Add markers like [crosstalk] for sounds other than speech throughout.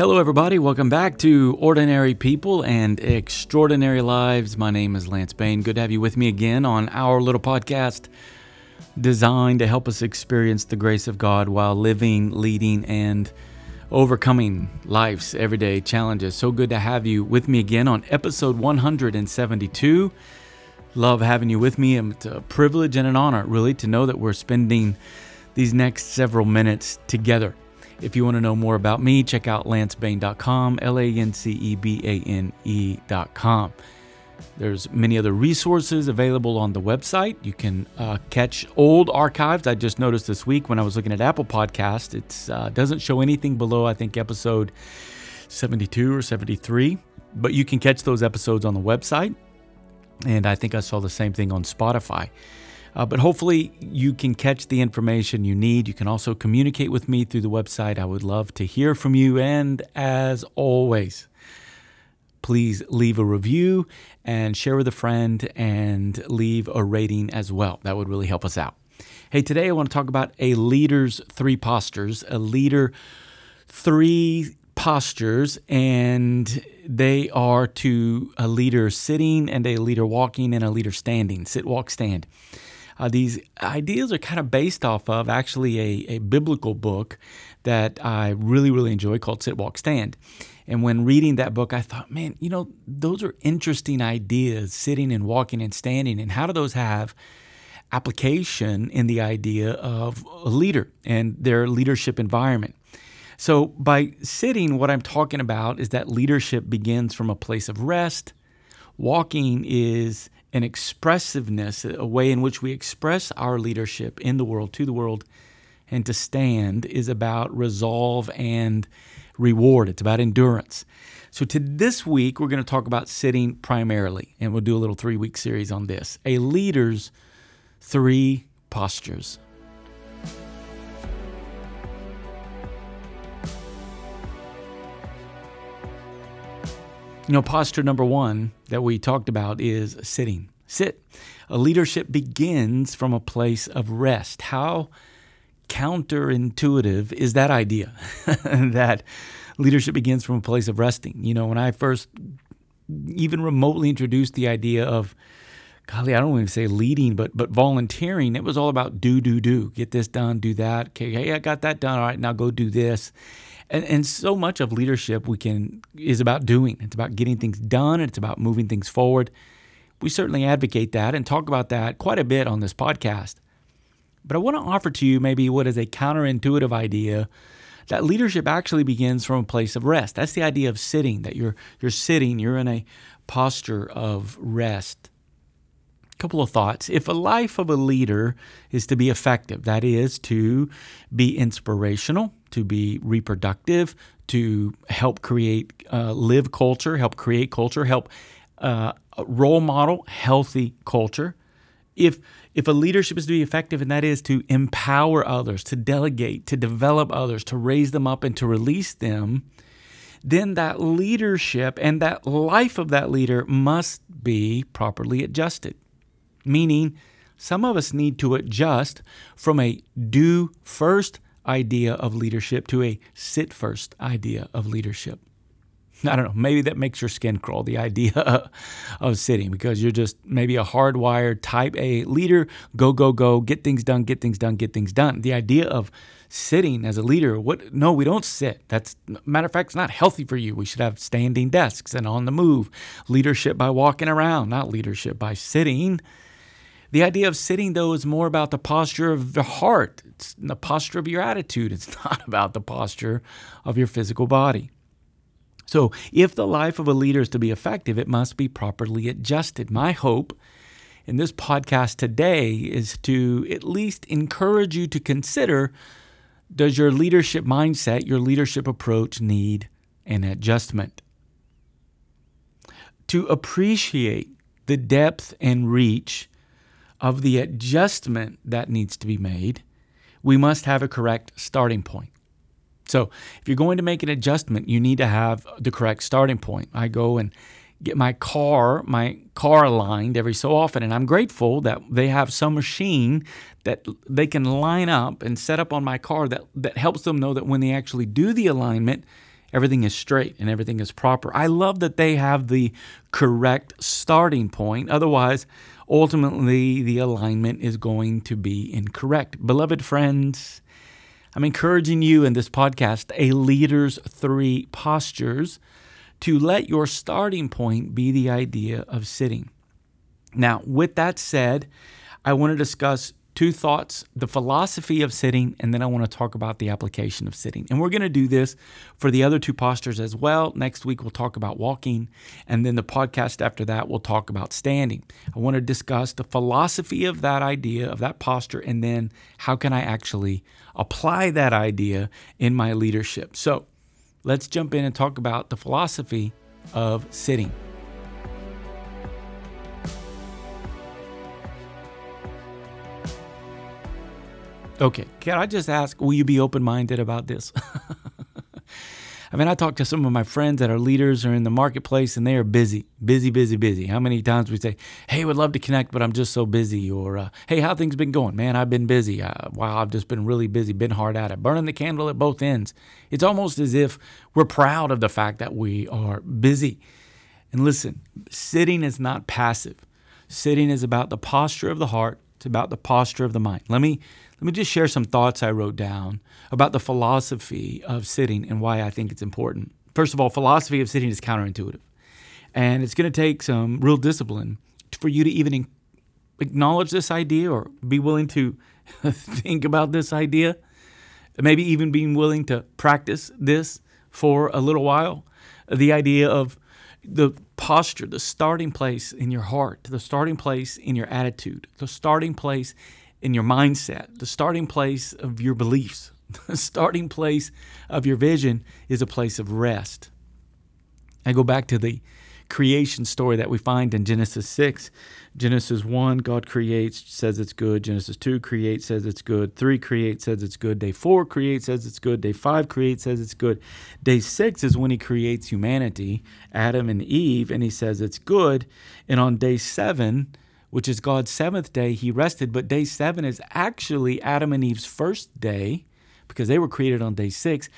Hello, everybody. Welcome back to Ordinary People and Extraordinary Lives. My name is Lance Bane. Good to have you with me again on our little podcast designed to help us experience the grace of God while living, leading, and overcoming life's everyday challenges. So good to have you with me again on episode 172. Love having you with me. It's a privilege and an honor, really, to know that we're spending these next several minutes together. If you want to know more about me, check out lancebane.com, L A N C E B A N E.com. There's many other resources available on the website. You can uh, catch old archives. I just noticed this week when I was looking at Apple Podcast, it uh, doesn't show anything below, I think, episode 72 or 73. But you can catch those episodes on the website. And I think I saw the same thing on Spotify. Uh, but hopefully, you can catch the information you need. You can also communicate with me through the website. I would love to hear from you. And as always, please leave a review and share with a friend and leave a rating as well. That would really help us out. Hey, today I want to talk about a leader's three postures, a leader three postures, and they are to a leader sitting and a leader walking and a leader standing. Sit, walk, stand. Uh, these ideas are kind of based off of actually a, a biblical book that I really, really enjoy called Sit, Walk, Stand. And when reading that book, I thought, man, you know, those are interesting ideas, sitting and walking and standing. And how do those have application in the idea of a leader and their leadership environment? So, by sitting, what I'm talking about is that leadership begins from a place of rest. Walking is an expressiveness, a way in which we express our leadership in the world, to the world, and to stand is about resolve and reward. It's about endurance. So, to this week, we're going to talk about sitting primarily, and we'll do a little three week series on this a leader's three postures. You know, posture number one that we talked about is sitting. Sit. A leadership begins from a place of rest. How counterintuitive is that idea [laughs] that leadership begins from a place of resting? You know, when I first even remotely introduced the idea of golly, I don't even say leading, but but volunteering. It was all about do, do, do. Get this done, do that. Okay, hey, I got that done. All right, now go do this. And, and so much of leadership we can is about doing. It's about getting things done. It's about moving things forward. We certainly advocate that and talk about that quite a bit on this podcast. But I want to offer to you maybe what is a counterintuitive idea that leadership actually begins from a place of rest. That's the idea of sitting, that you're you're sitting, you're in a posture of rest. A couple of thoughts. If a life of a leader is to be effective, that is to be inspirational, to be reproductive, to help create, uh, live culture, help create culture, help uh, role model healthy culture. If if a leadership is to be effective, and that is to empower others, to delegate, to develop others, to raise them up, and to release them, then that leadership and that life of that leader must be properly adjusted. Meaning, some of us need to adjust from a do first idea of leadership to a sit first idea of leadership. I don't know, maybe that makes your skin crawl, the [laughs] idea of sitting, because you're just maybe a hardwired type A leader, go, go, go, get things done, get things done, get things done. The idea of sitting as a leader, what no, we don't sit. That's matter of fact, it's not healthy for you. We should have standing desks and on the move. Leadership by walking around, not leadership by sitting. The idea of sitting, though, is more about the posture of the heart. It's the posture of your attitude. It's [laughs] not about the posture of your physical body. So, if the life of a leader is to be effective, it must be properly adjusted. My hope in this podcast today is to at least encourage you to consider does your leadership mindset, your leadership approach need an adjustment? To appreciate the depth and reach of the adjustment that needs to be made, we must have a correct starting point. So if you're going to make an adjustment, you need to have the correct starting point. I go and get my car, my car aligned every so often, and I'm grateful that they have some machine that they can line up and set up on my car that that helps them know that when they actually do the alignment, everything is straight and everything is proper. I love that they have the correct starting point. Otherwise, ultimately, the alignment is going to be incorrect. Beloved friends, I'm encouraging you in this podcast, A Leader's Three Postures, to let your starting point be the idea of sitting. Now, with that said, I want to discuss two thoughts the philosophy of sitting, and then I want to talk about the application of sitting. And we're going to do this for the other two postures as well. Next week, we'll talk about walking, and then the podcast after that, we'll talk about standing. I want to discuss the philosophy of that idea, of that posture, and then how can I actually apply that idea in my leadership. So let's jump in and talk about the philosophy of sitting. Okay, can I just ask, will you be open minded about this? [laughs] I mean, I talk to some of my friends that are leaders or in the marketplace and they are busy, busy, busy, busy. How many times we say, hey, would love to connect, but I'm just so busy. Or, uh, hey, how things been going? Man, I've been busy. Uh, wow, I've just been really busy, been hard at it, burning the candle at both ends. It's almost as if we're proud of the fact that we are busy. And listen, sitting is not passive. Sitting is about the posture of the heart. It's about the posture of the mind. Let me let me just share some thoughts I wrote down about the philosophy of sitting and why I think it's important. First of all, philosophy of sitting is counterintuitive. And it's going to take some real discipline for you to even acknowledge this idea or be willing to [laughs] think about this idea. Maybe even being willing to practice this for a little while. The idea of the posture, the starting place in your heart, the starting place in your attitude, the starting place in your mindset, the starting place of your beliefs, [laughs] the starting place of your vision is a place of rest. I go back to the creation story that we find in Genesis 6. Genesis 1, God creates, says it's good. Genesis 2, creates, says it's good. 3, creates, says it's good. Day 4, creates, says it's good. Day 5, creates, says it's good. Day 6 is when he creates humanity, Adam and Eve, and he says it's good. And on day 7, which is God's seventh day, he rested. But day seven is actually Adam and Eve's first day because they were created on day six.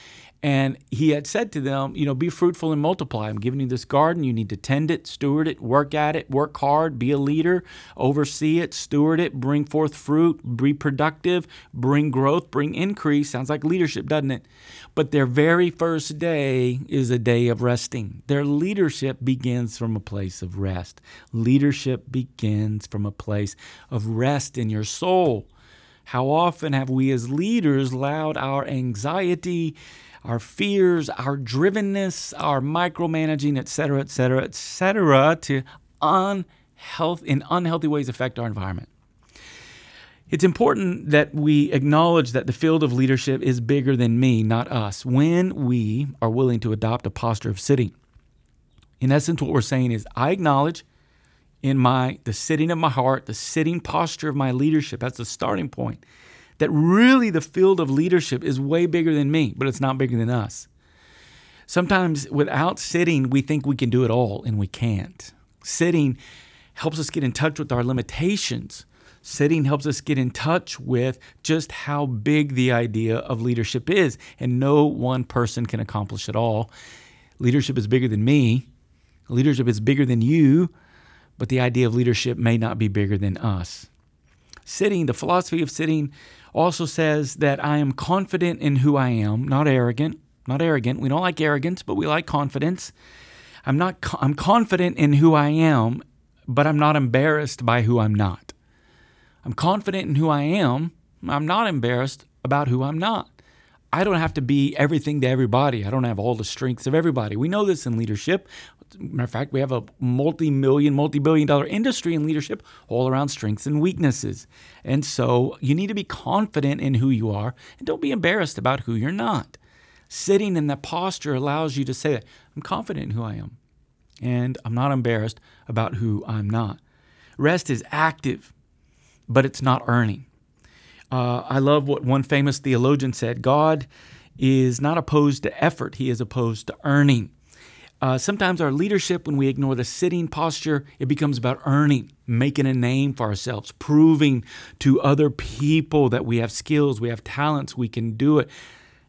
And he had said to them, you know, be fruitful and multiply. I'm giving you this garden. You need to tend it, steward it, work at it, work hard, be a leader, oversee it, steward it, bring forth fruit, be productive, bring growth, bring increase. Sounds like leadership, doesn't it? But their very first day is a day of resting. Their leadership begins from a place of rest. Leadership begins from a place of rest in your soul. How often have we as leaders allowed our anxiety, our fears, our drivenness, our micromanaging, et cetera, et cetera, et cetera, to unhealth, in unhealthy ways affect our environment. It's important that we acknowledge that the field of leadership is bigger than me, not us, when we are willing to adopt a posture of sitting. In essence, what we're saying is I acknowledge in my the sitting of my heart, the sitting posture of my leadership, that's the starting point that really the field of leadership is way bigger than me, but it's not bigger than us. Sometimes without sitting, we think we can do it all, and we can't. Sitting helps us get in touch with our limitations. Sitting helps us get in touch with just how big the idea of leadership is, and no one person can accomplish it all. Leadership is bigger than me, leadership is bigger than you, but the idea of leadership may not be bigger than us. Sitting, the philosophy of sitting, also says that I am confident in who I am, not arrogant. Not arrogant. We don't like arrogance, but we like confidence. I'm not I'm confident in who I am, but I'm not embarrassed by who I'm not. I'm confident in who I am. I'm not embarrassed about who I'm not. I don't have to be everything to everybody. I don't have all the strengths of everybody. We know this in leadership. Matter of fact, we have a multi million, multi billion dollar industry in leadership all around strengths and weaknesses. And so you need to be confident in who you are and don't be embarrassed about who you're not. Sitting in that posture allows you to say that I'm confident in who I am and I'm not embarrassed about who I'm not. Rest is active, but it's not earning. Uh, I love what one famous theologian said God is not opposed to effort, he is opposed to earning. Uh, sometimes our leadership, when we ignore the sitting posture, it becomes about earning, making a name for ourselves, proving to other people that we have skills, we have talents, we can do it.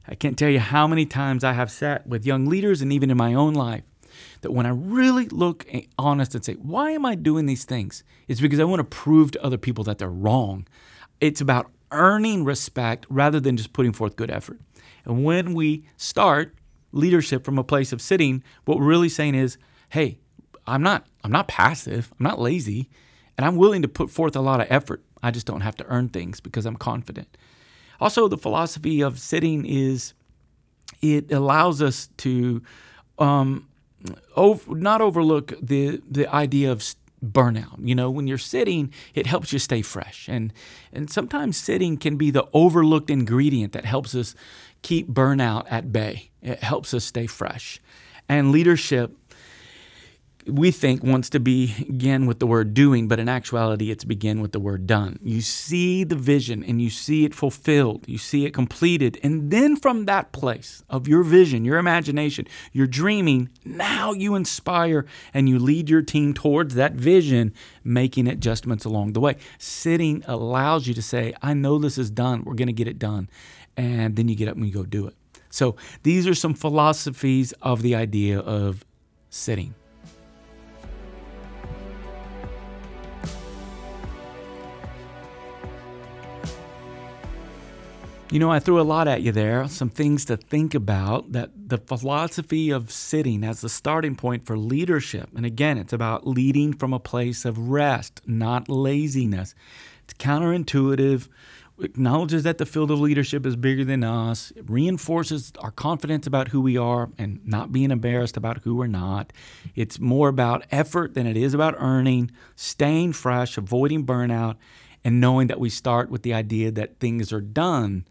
I can't tell you how many times I have sat with young leaders and even in my own life that when I really look honest and say, why am I doing these things? It's because I want to prove to other people that they're wrong. It's about earning respect rather than just putting forth good effort. And when we start leadership from a place of sitting, what we're really saying is, hey, I'm not I'm not passive, I'm not lazy, and I'm willing to put forth a lot of effort. I just don't have to earn things because I'm confident. Also, the philosophy of sitting is it allows us to um, over, not overlook the the idea of burnout. You know, when you're sitting, it helps you stay fresh, and and sometimes sitting can be the overlooked ingredient that helps us keep burnout at bay. It helps us stay fresh, and leadership we think wants to be begin with the word doing, but in actuality, it's begin with the word done. You see the vision and you see it fulfilled, you see it completed. And then from that place of your vision, your imagination, your dreaming, now you inspire and you lead your team towards that vision, making adjustments along the way. Sitting allows you to say, I know this is done, we're going to get it done. And then you get up and you go do it. So these are some philosophies of the idea of sitting. You know, I threw a lot at you there, some things to think about. That the philosophy of sitting as the starting point for leadership. And again, it's about leading from a place of rest, not laziness. It's counterintuitive, acknowledges that the field of leadership is bigger than us, it reinforces our confidence about who we are and not being embarrassed about who we're not. It's more about effort than it is about earning, staying fresh, avoiding burnout, and knowing that we start with the idea that things are done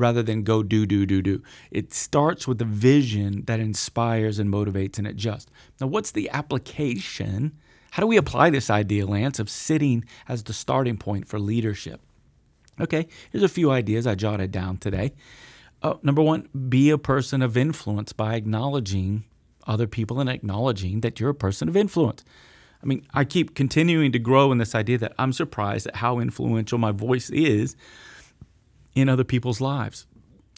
rather than go do, do, do, do. It starts with a vision that inspires and motivates and adjusts. Now, what's the application? How do we apply this idea, Lance, of sitting as the starting point for leadership? Okay, here's a few ideas I jotted down today. Uh, number one, be a person of influence by acknowledging other people and acknowledging that you're a person of influence. I mean, I keep continuing to grow in this idea that I'm surprised at how influential my voice is in other people's lives.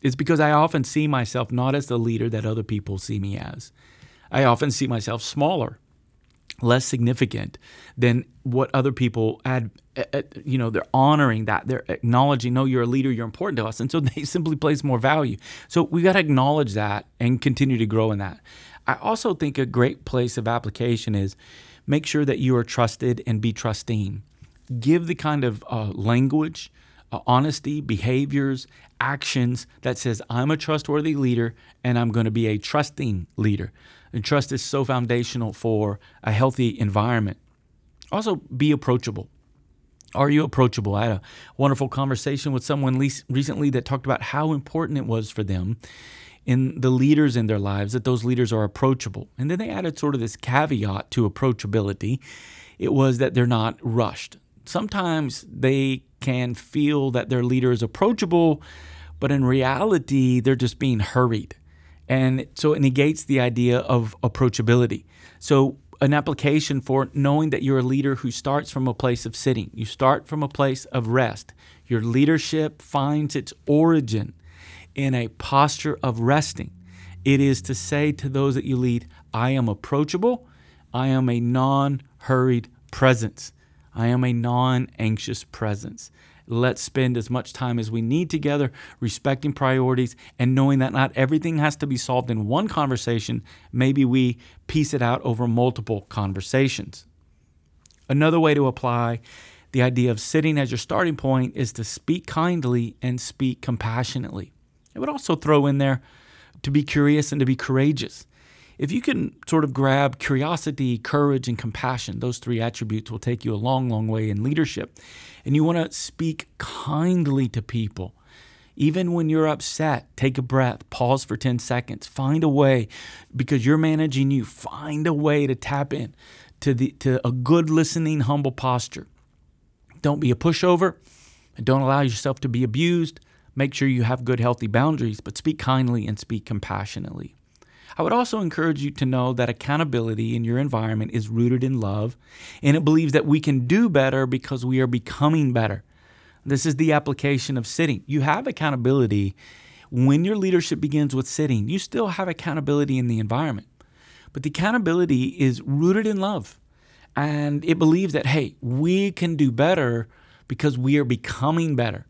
It's because I often see myself not as the leader that other people see me as. I often see myself smaller, less significant than what other people add. You know, they're honoring that. They're acknowledging, no, you're a leader, you're important to us. And so [laughs] they simply place more value. So we got to acknowledge that and continue to grow in that. I also think a great place of application is make sure that you are trusted and be trusting. Give the kind of uh, language Uh, honesty, behaviors, actions that says, I'm a trustworthy leader and I'm going to be a trusting leader. And trust is so foundational for a healthy environment. Also, be approachable. Are you approachable? I had a wonderful conversation with someone recently that talked about how important it was for them in the leaders in their lives that those leaders are approachable. And then they added sort of this caveat to approachability. It was that they're not rushed. Sometimes they can feel that their leader is approachable, but in reality, they're just being hurried. And so it negates the idea of approachability. So, an application for knowing that you're a leader who starts from a place of sitting, you start from a place of rest. Your leadership finds its origin in a posture of resting. It is to say to those that you lead, I am approachable, I am a non hurried presence. I am a non anxious presence. Let's spend as much time as we need together, respecting priorities and knowing that not everything has to be solved in one conversation. Maybe we piece it out over multiple conversations. Another way to apply the idea of sitting as your starting point is to speak kindly and speak compassionately. I would also throw in there to be curious and to be courageous if you can sort of grab curiosity, courage, and compassion, those three attributes will take you a long, long way in leadership. And you want to speak kindly to people. Even when you're upset, take a breath, pause for 10 seconds, find a way, because you're managing you, find a way to tap in to, the, to a good listening, humble posture. Don't be a pushover, don't allow yourself to be abused. Make sure you have good, healthy boundaries, but speak kindly and speak compassionately. I would also encourage you to know that accountability in your environment is rooted in love, and it believes that we can do better because we are becoming better. This is the application of sitting. You have accountability when your leadership begins with sitting, you still have accountability in the environment. But the accountability is rooted in love. And it believes that, hey, we can do better because we are becoming better.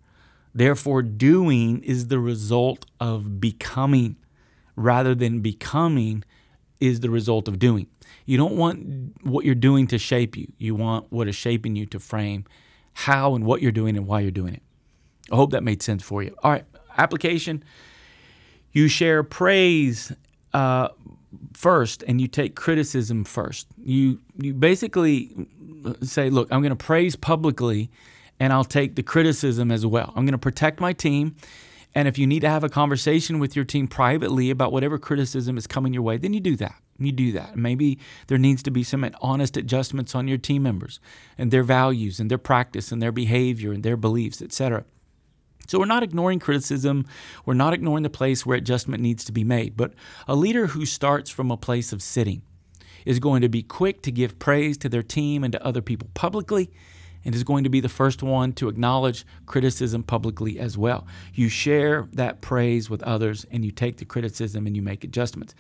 Therefore, doing is the result of becoming rather than becoming is the result of doing. You don't want what you're doing to shape you. You want what is shaping you to frame how and what you're doing and why you're doing it. I hope that made sense for you. All right, application. You share praise uh, first and you take criticism first. You you basically say, look, I'm going to praise publicly and I'll take the criticism as well. I'm going to protect my team. And if you need to have a conversation with your team privately about whatever criticism is coming your way, then you do that. You do that. Maybe there needs to be some honest adjustments on your team members and their values and their practice and their behavior and their beliefs, etc. So we're not ignoring criticism. We're not ignoring the place where adjustment needs to be made. But a leader who starts from a place of sitting is going to be quick to give praise to their team and to other people publicly and is going to be the first one to acknowledge criticism publicly as well. You share that praise with others and you take the criticism and you make adjustments.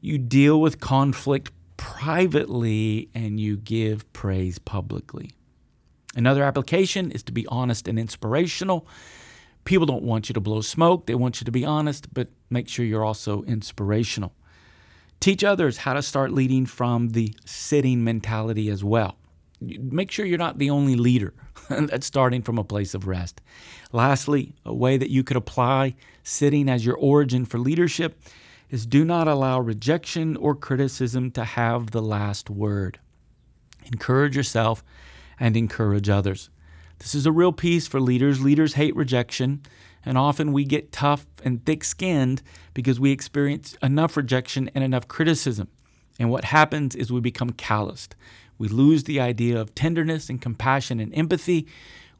You deal with conflict privately and you give praise publicly. Another application is to be honest and inspirational. People don't want you to blow smoke, they want you to be honest, but make sure you're also inspirational. Teach others how to start leading from the sitting mentality as well. Make sure you're not the only leader [laughs] that's starting from a place of rest. Lastly, a way that you could apply sitting as your origin for leadership is do not allow rejection or criticism to have the last word. Encourage yourself and encourage others. This is a real piece for leaders. Leaders hate rejection, and often we get tough and thick skinned because we experience enough rejection and enough criticism. And what happens is we become calloused. We lose the idea of tenderness and compassion and empathy,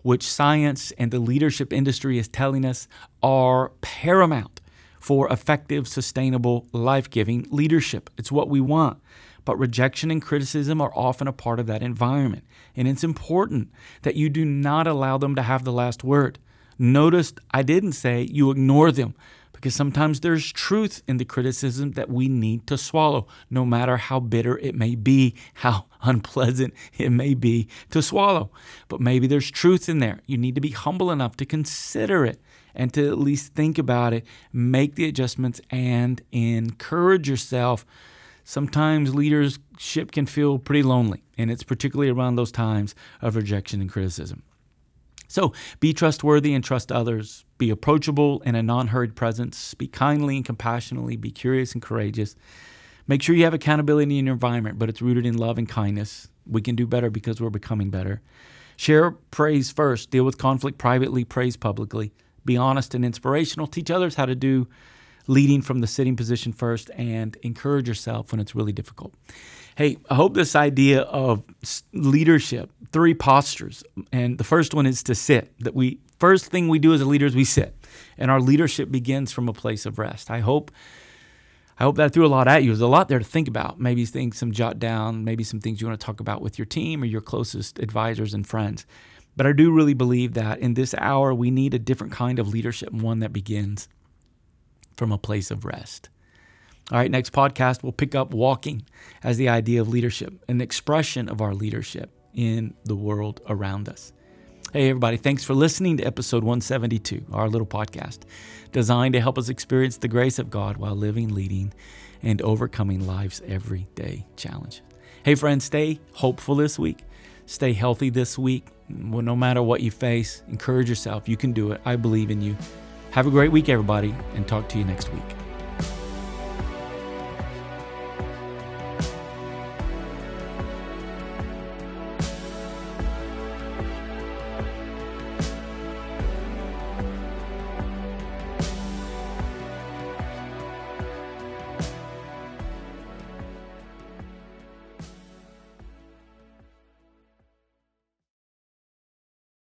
which science and the leadership industry is telling us are paramount for effective, sustainable, life giving leadership. It's what we want but rejection and criticism are often a part of that environment. And it's important that you do not allow them to have the last word. Notice I didn't say you ignore them because sometimes there's truth in the criticism that we need to swallow, no matter how bitter it may be, how [laughs] unpleasant it may be to swallow. But maybe there's truth in there. You need to be humble enough to consider it and to at least think about it, make the adjustments, and encourage yourself sometimes leadership can feel pretty lonely, and it's particularly around those times of rejection and criticism. So be trustworthy and trust others. Be approachable in a non hurried presence. Be kindly and compassionately. Be curious and courageous. Make sure you have accountability in your environment, but it's rooted in love and kindness. We can do better because we're becoming better. Share praise first. Deal with conflict privately, praise publicly. Be honest and inspirational. Teach others how to do leading from the sitting position first and encourage yourself when it's really difficult. Hey, I hope this idea of leadership, three postures, and the first one is to sit. That we first thing we do as a leader is we sit, and our leadership begins from a place of rest. I hope I hope that I threw a lot at you. There's a lot there to think about. Maybe things some jot down, maybe some things you want to talk about with your team or your closest advisors and friends. But I do really believe that in this hour we need a different kind of leadership, one that begins from a place of rest. All right, next podcast, we'll pick up walking as the idea of leadership, an expression of our leadership in the world around us. Hey, everybody, thanks for listening to episode 172, our little podcast designed to help us experience the grace of God while living, leading, and overcoming life's everyday challenges. Hey, friends, stay hopeful this week. Stay healthy this week. No matter what you face, encourage yourself. You can do it. I believe in you. Have a great week, everybody, and talk to you next week.